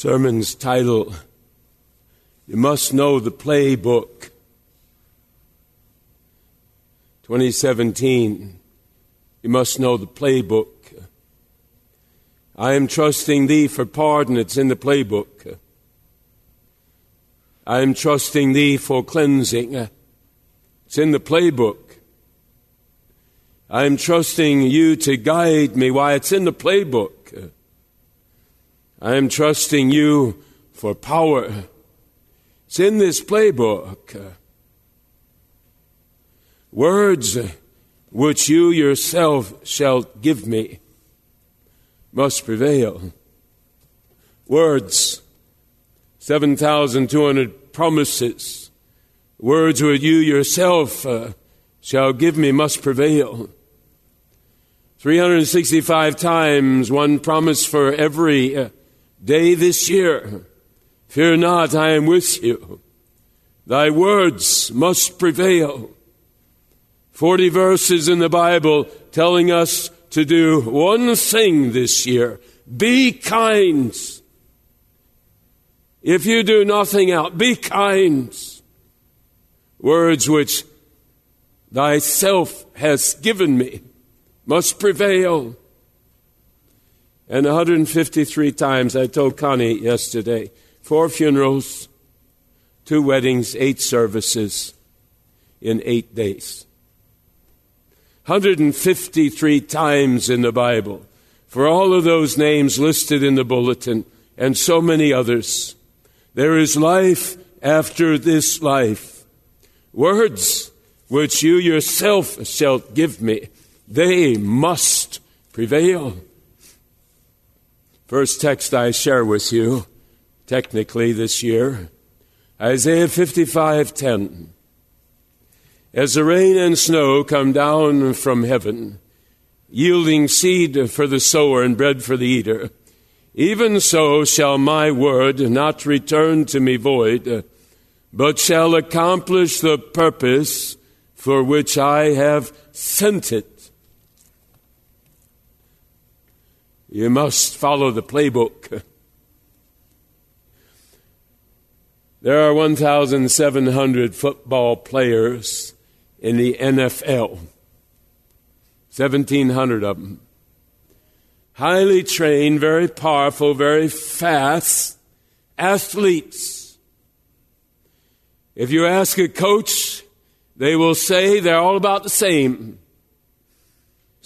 Sermon's title You Must Know the Playbook. 2017. You must know the playbook. I am trusting thee for pardon. It's in the playbook. I am trusting thee for cleansing. It's in the playbook. I am trusting you to guide me. Why, it's in the playbook. I am trusting you for power. It's in this playbook. Words which you yourself shall give me must prevail. Words, 7,200 promises. Words which you yourself uh, shall give me must prevail. 365 times, one promise for every uh, day this year. Fear not, I am with you. Thy words must prevail. 40 verses in the Bible telling us to do one thing this year. Be kind. If you do nothing else, be kind. Words which thyself has given me must prevail. And 153 times, I told Connie yesterday, four funerals, two weddings, eight services in eight days. 153 times in the Bible for all of those names listed in the bulletin and so many others. There is life after this life. Words which you yourself shall give me, they must prevail. First text I share with you, technically this year, Isaiah 55:10. As the rain and snow come down from heaven, yielding seed for the sower and bread for the eater, even so shall my word not return to me void, but shall accomplish the purpose for which I have sent it. You must follow the playbook. There are 1,700 football players in the NFL. 1,700 of them. Highly trained, very powerful, very fast athletes. If you ask a coach, they will say they're all about the same.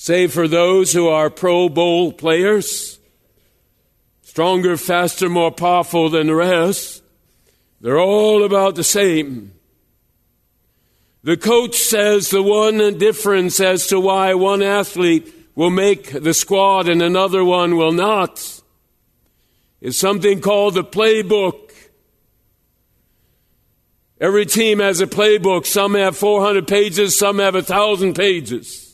Save for those who are Pro Bowl players, stronger, faster, more powerful than the rest. They're all about the same. The coach says the one difference as to why one athlete will make the squad and another one will not is something called the playbook. Every team has a playbook. Some have 400 pages, some have a thousand pages.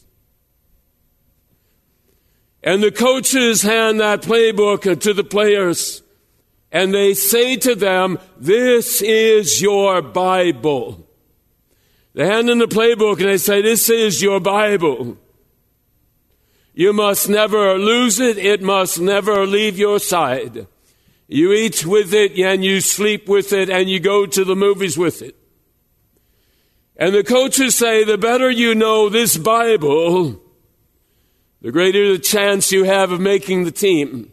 And the coaches hand that playbook to the players and they say to them, This is your Bible. They hand in the playbook and they say, This is your Bible. You must never lose it. It must never leave your side. You eat with it and you sleep with it and you go to the movies with it. And the coaches say the better you know this Bible, the greater the chance you have of making the team.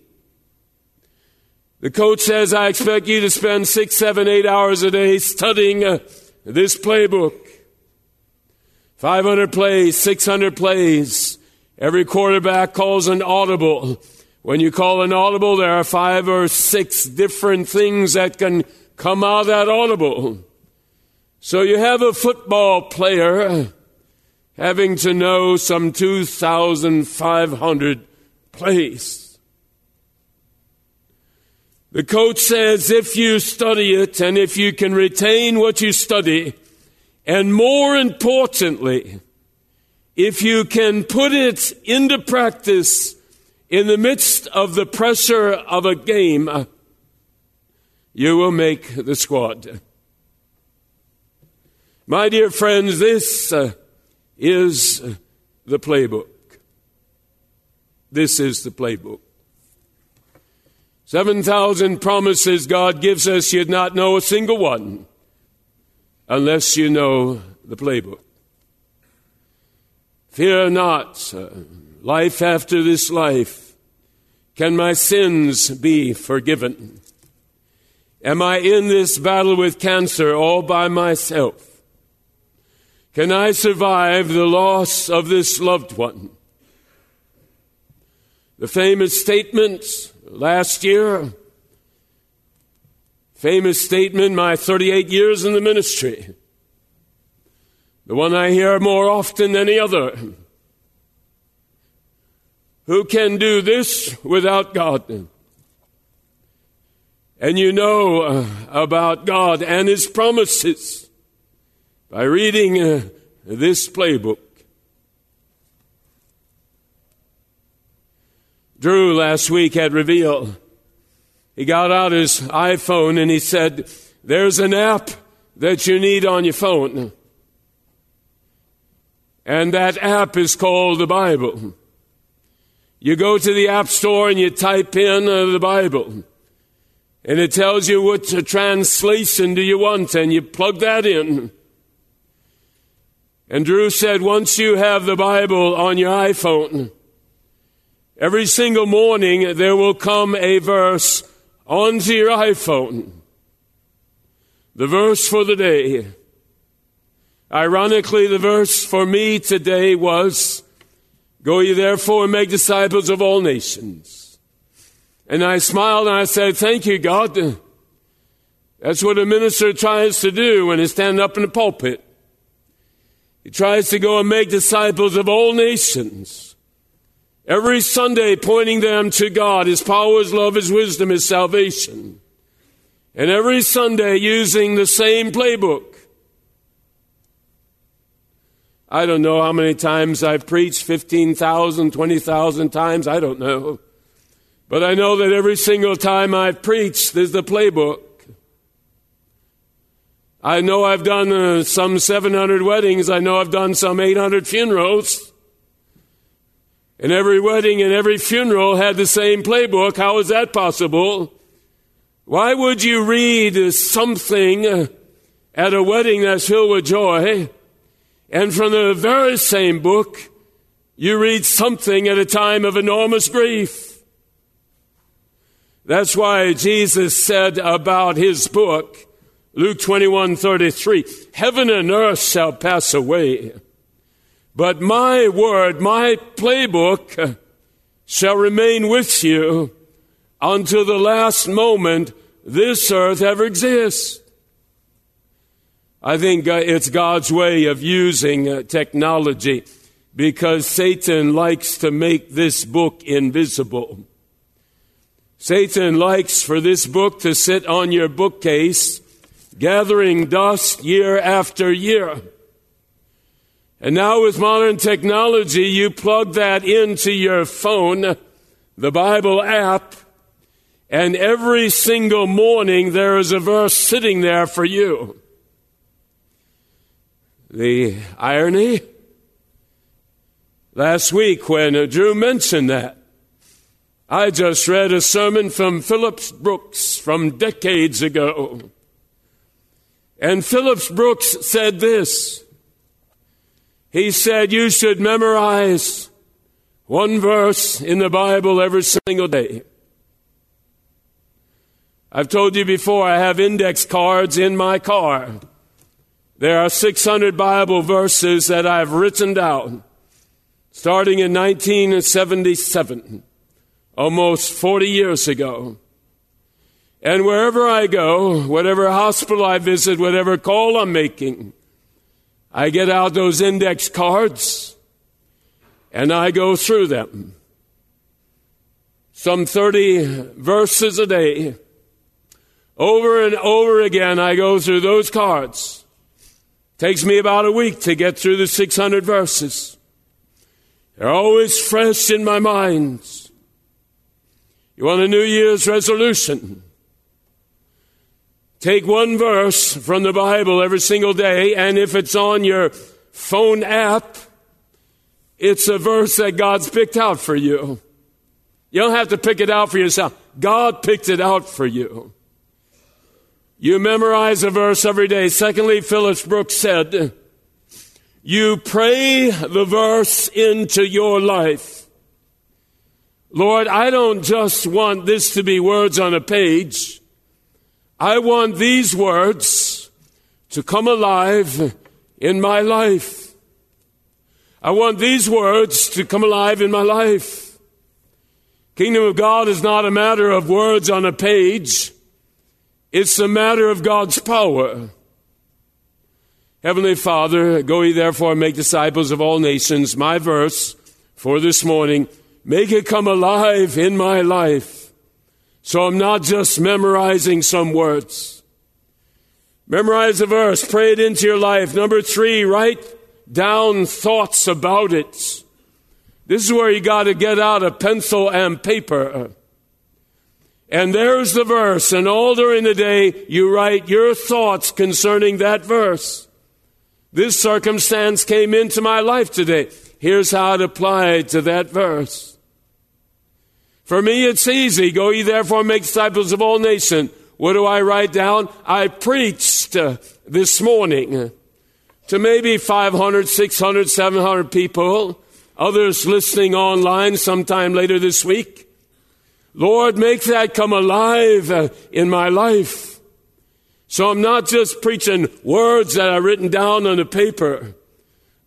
The coach says, I expect you to spend six, seven, eight hours a day studying uh, this playbook. 500 plays, 600 plays. Every quarterback calls an audible. When you call an audible, there are five or six different things that can come out of that audible. So you have a football player having to know some 2,500 plays. The coach says if you study it and if you can retain what you study, and more importantly, if you can put it into practice in the midst of the pressure of a game, you will make the squad. My dear friends, this uh, is the playbook. This is the playbook. 7,000 promises God gives us, you'd not know a single one unless you know the playbook. Fear not, uh, life after this life. Can my sins be forgiven? Am I in this battle with cancer all by myself? Can I survive the loss of this loved one? The famous statement last year, famous statement, my 38 years in the ministry, the one I hear more often than any other. Who can do this without God? And you know uh, about God and His promises by reading uh, this playbook. Drew last week had revealed. He got out his iPhone and he said, There's an app that you need on your phone. And that app is called the Bible. You go to the App Store and you type in uh, the Bible. And it tells you what translation do you want, and you plug that in. And Drew said, once you have the Bible on your iPhone, every single morning there will come a verse onto your iPhone. The verse for the day. Ironically, the verse for me today was, Go ye therefore and make disciples of all nations. And I smiled and I said, Thank you, God. That's what a minister tries to do when he stands up in the pulpit. He tries to go and make disciples of all nations. Every Sunday pointing them to God, His power, His love, His wisdom, His salvation. And every Sunday using the same playbook. I don't know how many times I've preached 15,000, 20,000 times. I don't know. But I know that every single time I've preached, there's the playbook. I know I've done uh, some 700 weddings. I know I've done some 800 funerals. And every wedding and every funeral had the same playbook. How is that possible? Why would you read something at a wedding that's filled with joy, and from the very same book, you read something at a time of enormous grief? That's why Jesus said about his book, Luke 21, 33. Heaven and earth shall pass away, but my word, my playbook shall remain with you until the last moment this earth ever exists. I think uh, it's God's way of using uh, technology because Satan likes to make this book invisible. Satan likes for this book to sit on your bookcase gathering dust year after year. And now with modern technology, you plug that into your phone, the Bible app, and every single morning there is a verse sitting there for you. The irony? Last week when Drew mentioned that, I just read a sermon from Phillips Brooks from decades ago. And Phillips Brooks said this. He said, You should memorize one verse in the Bible every single day. I've told you before, I have index cards in my car. There are 600 Bible verses that I've written down starting in 1977, almost 40 years ago. And wherever I go, whatever hospital I visit, whatever call I'm making, I get out those index cards and I go through them. Some 30 verses a day Over and over again, I go through those cards. Takes me about a week to get through the 600 verses. They're always fresh in my mind. You want a New Year's resolution? Take one verse from the Bible every single day, and if it's on your phone app, it's a verse that God's picked out for you. You don't have to pick it out for yourself. God picked it out for you. You memorize a verse every day. Secondly, Phillips Brooks said, you pray the verse into your life. Lord, I don't just want this to be words on a page. I want these words to come alive in my life. I want these words to come alive in my life. Kingdom of God is not a matter of words on a page. It's a matter of God's power. Heavenly Father, go ye therefore and make disciples of all nations. My verse for this morning, make it come alive in my life. So I'm not just memorizing some words. Memorize a verse, pray it into your life. Number three, write down thoughts about it. This is where you got to get out a pencil and paper. And there's the verse, and all during the day you write your thoughts concerning that verse. This circumstance came into my life today. Here's how it applied to that verse. For me, it's easy. Go ye therefore and make disciples of all nations. What do I write down? I preached uh, this morning to maybe 500, 600, 700 people, others listening online sometime later this week. Lord, make that come alive uh, in my life. So I'm not just preaching words that are written down on a paper,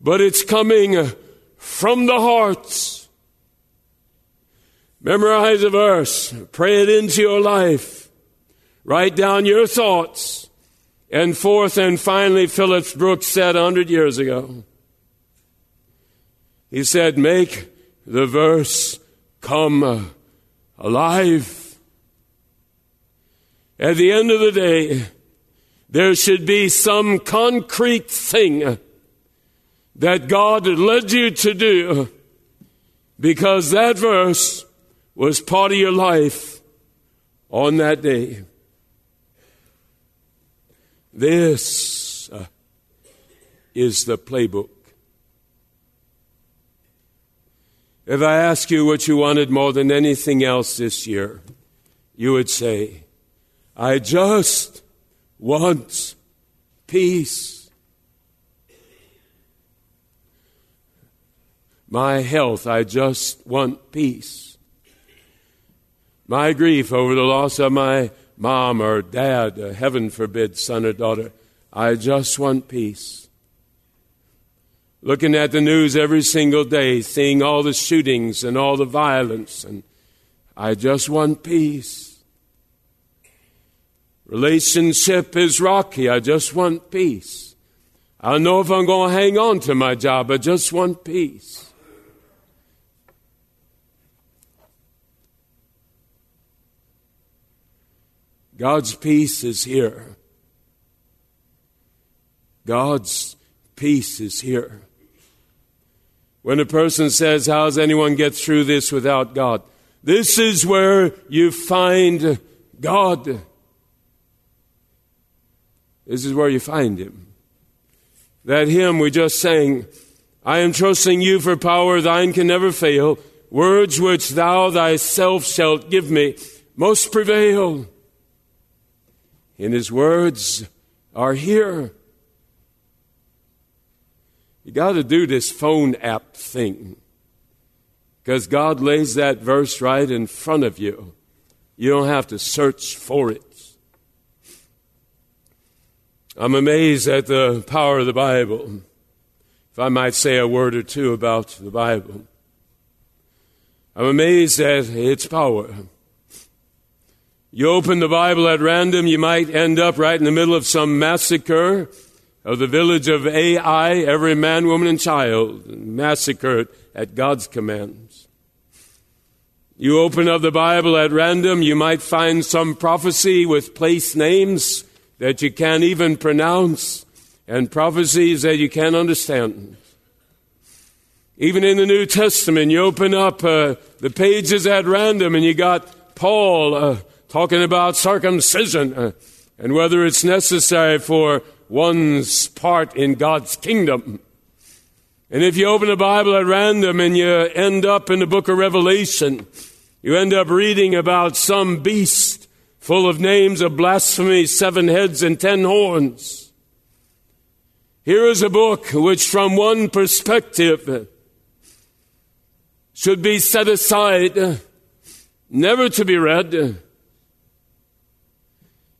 but it's coming from the hearts. Memorize a verse, pray it into your life, write down your thoughts. And fourth and finally, Phillips Brooks said a hundred years ago, he said, make the verse come alive. At the end of the day, there should be some concrete thing that God led you to do because that verse was part of your life on that day. This uh, is the playbook. If I ask you what you wanted more than anything else this year, you would say, I just want peace. My health, I just want peace. My grief over the loss of my mom or dad, uh, heaven forbid, son or daughter, I just want peace. Looking at the news every single day, seeing all the shootings and all the violence, and I just want peace. Relationship is rocky. I just want peace. I don't know if I'm going to hang on to my job. I just want peace. God's peace is here. God's peace is here. When a person says, How does anyone get through this without God? This is where you find God. This is where you find him. That hymn we just sang, I am trusting you for power thine can never fail. Words which thou thyself shalt give me must prevail. And his words are here. You got to do this phone app thing. Because God lays that verse right in front of you. You don't have to search for it. I'm amazed at the power of the Bible. If I might say a word or two about the Bible, I'm amazed at its power. You open the Bible at random, you might end up right in the middle of some massacre of the village of Ai, every man, woman, and child, massacred at God's commands. You open up the Bible at random, you might find some prophecy with place names that you can't even pronounce and prophecies that you can't understand. Even in the New Testament, you open up uh, the pages at random and you got Paul uh, talking about circumcision uh, and whether it's necessary for one's part in God's kingdom. And if you open the Bible at random and you end up in the book of Revelation, you end up reading about some beast full of names of blasphemy, seven heads and ten horns. Here is a book which, from one perspective, should be set aside, never to be read.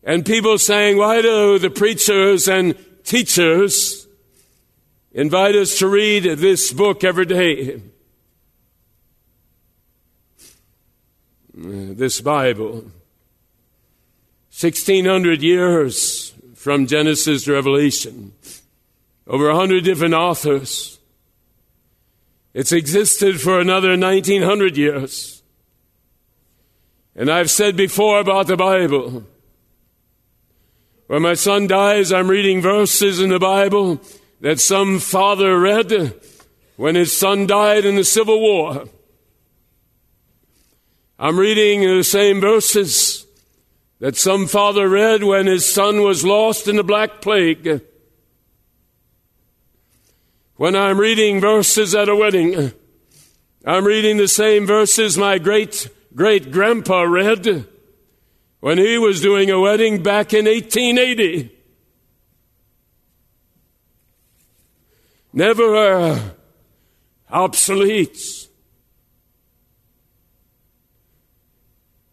And people saying, why do the preachers and teachers invite us to read this book every day. This Bible. 1600 years from Genesis to Revelation. Over a hundred different authors. It's existed for another 1900 years. And I've said before about the Bible. When my son dies, I'm reading verses in the Bible that some father read when his son died in the Civil War. I'm reading the same verses that some father read when his son was lost in the Black Plague. When I'm reading verses at a wedding, I'm reading the same verses my great great grandpa read when he was doing a wedding back in 1880. never uh, obsolete.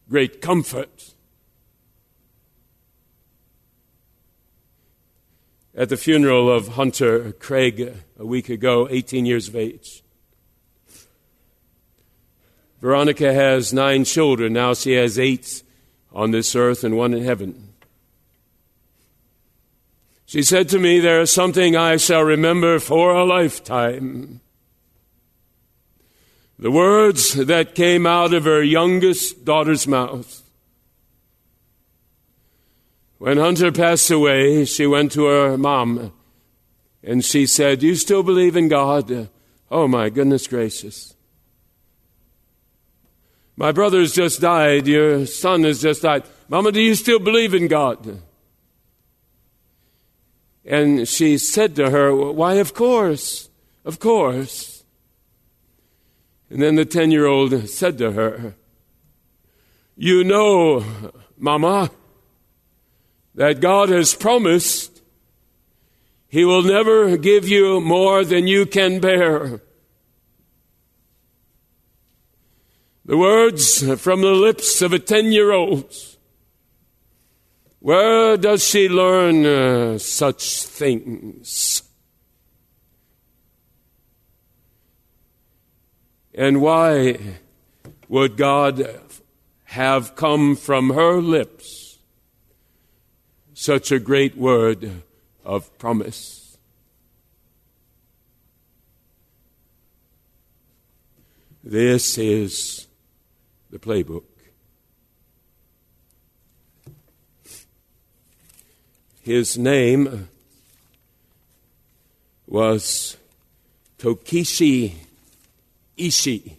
Great comfort. At the funeral of Hunter Craig a week ago, 18 years of age. Veronica has nine children. Now she has eight on this earth and one in heaven. She said to me, There is something I shall remember for a lifetime. The words that came out of her youngest daughter's mouth. When Hunter passed away, she went to her mom and she said, Do you still believe in God? Oh my goodness gracious. My brother's just died. Your son has just died. Mama, do you still believe in God? And she said to her, Why, of course, of course. And then the 10 year old said to her, You know, Mama, that God has promised He will never give you more than you can bear. The words from the lips of a 10 year old where does she learn uh, such things? And why would God have come from her lips such a great word of promise? This is the playbook. His name was Tokichi Ishii.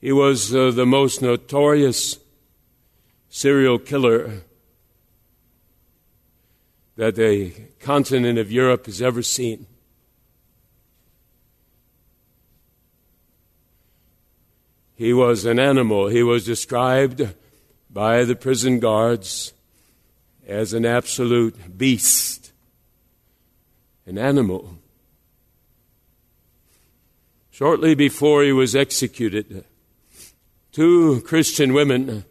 He was uh, the most notorious serial killer that the continent of Europe has ever seen. He was an animal. He was described by the prison guards as an absolute beast, an animal. Shortly before he was executed, two Christian women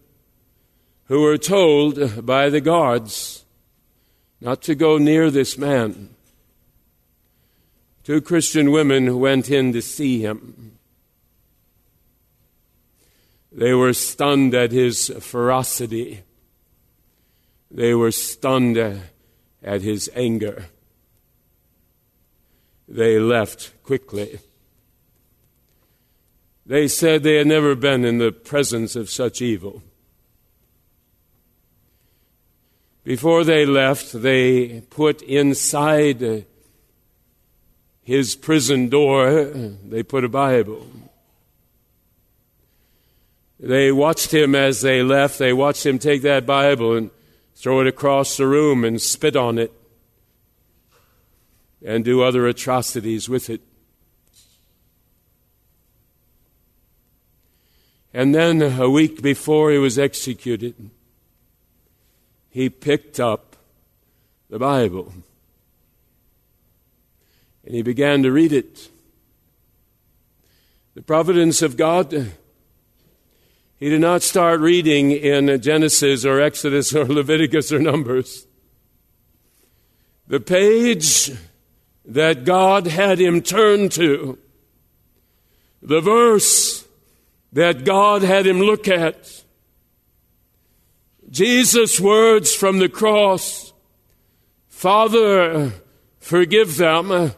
who were told by the guards not to go near this man. Two Christian women went in to see him. They were stunned at his ferocity. They were stunned at his anger. They left quickly. They said they had never been in the presence of such evil. Before they left, they put inside his prison door, they put a Bible. They watched him as they left. They watched him take that Bible and throw it across the room and spit on it and do other atrocities with it. And then a week before he was executed, he picked up the Bible and he began to read it. The providence of God. He did not start reading in Genesis or Exodus or Leviticus or Numbers. The page that God had him turn to, the verse that God had him look at. Jesus' words from the cross Father, forgive them.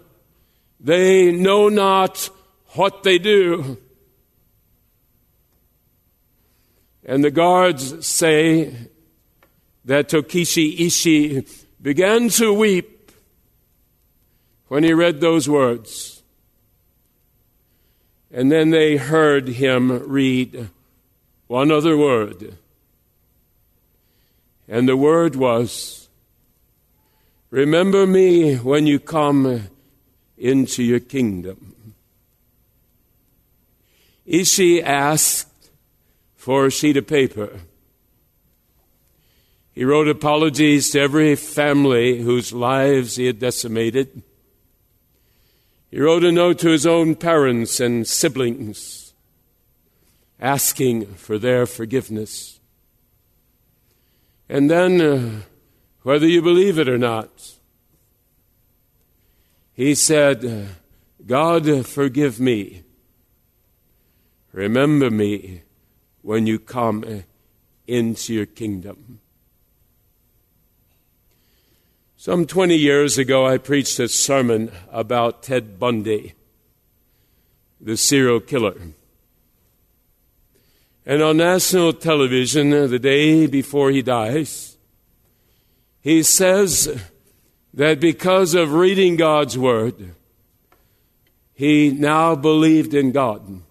They know not what they do. And the guards say that Tokichi Ishii began to weep when he read those words. And then they heard him read one other word. And the word was, Remember me when you come into your kingdom. Ishii asked for a sheet of paper. He wrote apologies to every family whose lives he had decimated. He wrote a note to his own parents and siblings asking for their forgiveness. And then, uh, whether you believe it or not, he said, God, forgive me. Remember me when you come eh, into your kingdom. Some 20 years ago, I preached a sermon about Ted Bundy, the serial killer. And on national television, eh, the day before he dies, he says that because of reading God's Word, he now believed in God.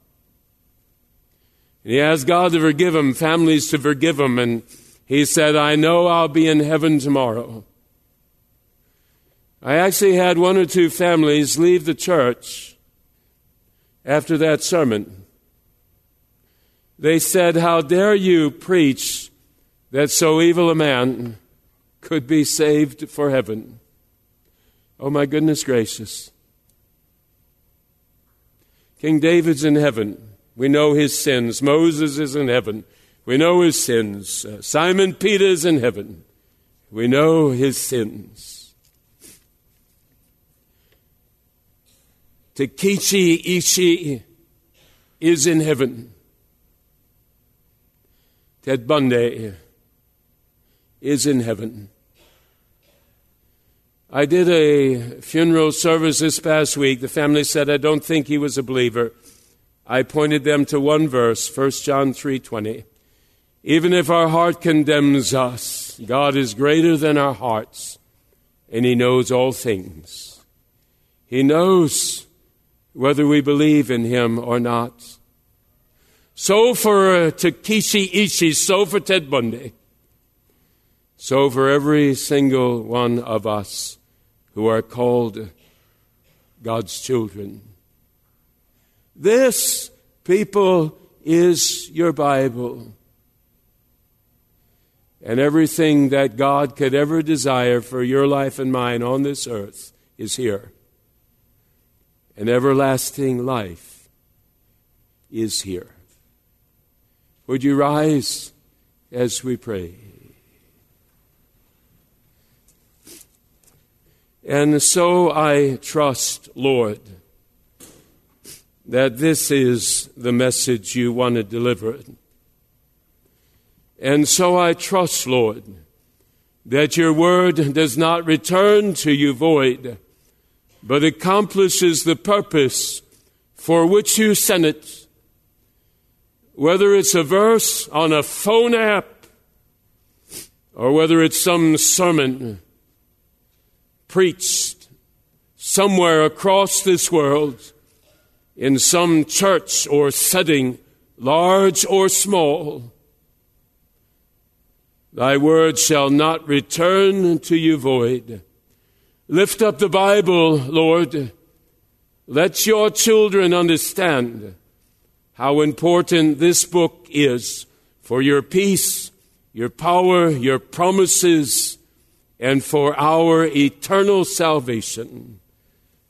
He asked God to forgive him, families to forgive him, and he said, I know I'll be in heaven tomorrow. I actually had one or two families leave the church after that sermon. They said, How dare you preach that so evil a man could be saved for heaven? Oh, my goodness gracious. King David's in heaven. We know his sins. Moses is in heaven. We know his sins. Uh, Simon is in heaven. We know his sins. Takeshi Ishii is in heaven. Ted Bundy is in heaven. I did a funeral service this past week. The family said, I don't think he was a believer. I pointed them to one verse, 1 John 3:20. Even if our heart condemns us, God is greater than our hearts, and he knows all things. He knows whether we believe in him or not. So for uh, Takeshi Ishii, so for Ted Bundy, so for every single one of us who are called God's children. This, people, is your Bible. And everything that God could ever desire for your life and mine on this earth is here and everlasting life is here. Would you rise as we pray? And so I trust, Lord, that this is the message you want to deliver. And so I trust, Lord, that your word does not return to you void but accomplishes the purpose for which you sent it whether it's a verse on a phone app or whether it's some sermon preached somewhere across this world in some church or setting, large or small, thy word shall not return to you void. Lift up the Bible, Lord. Let your children understand how important this book is for your peace, your power, your promises, and for our eternal salvation.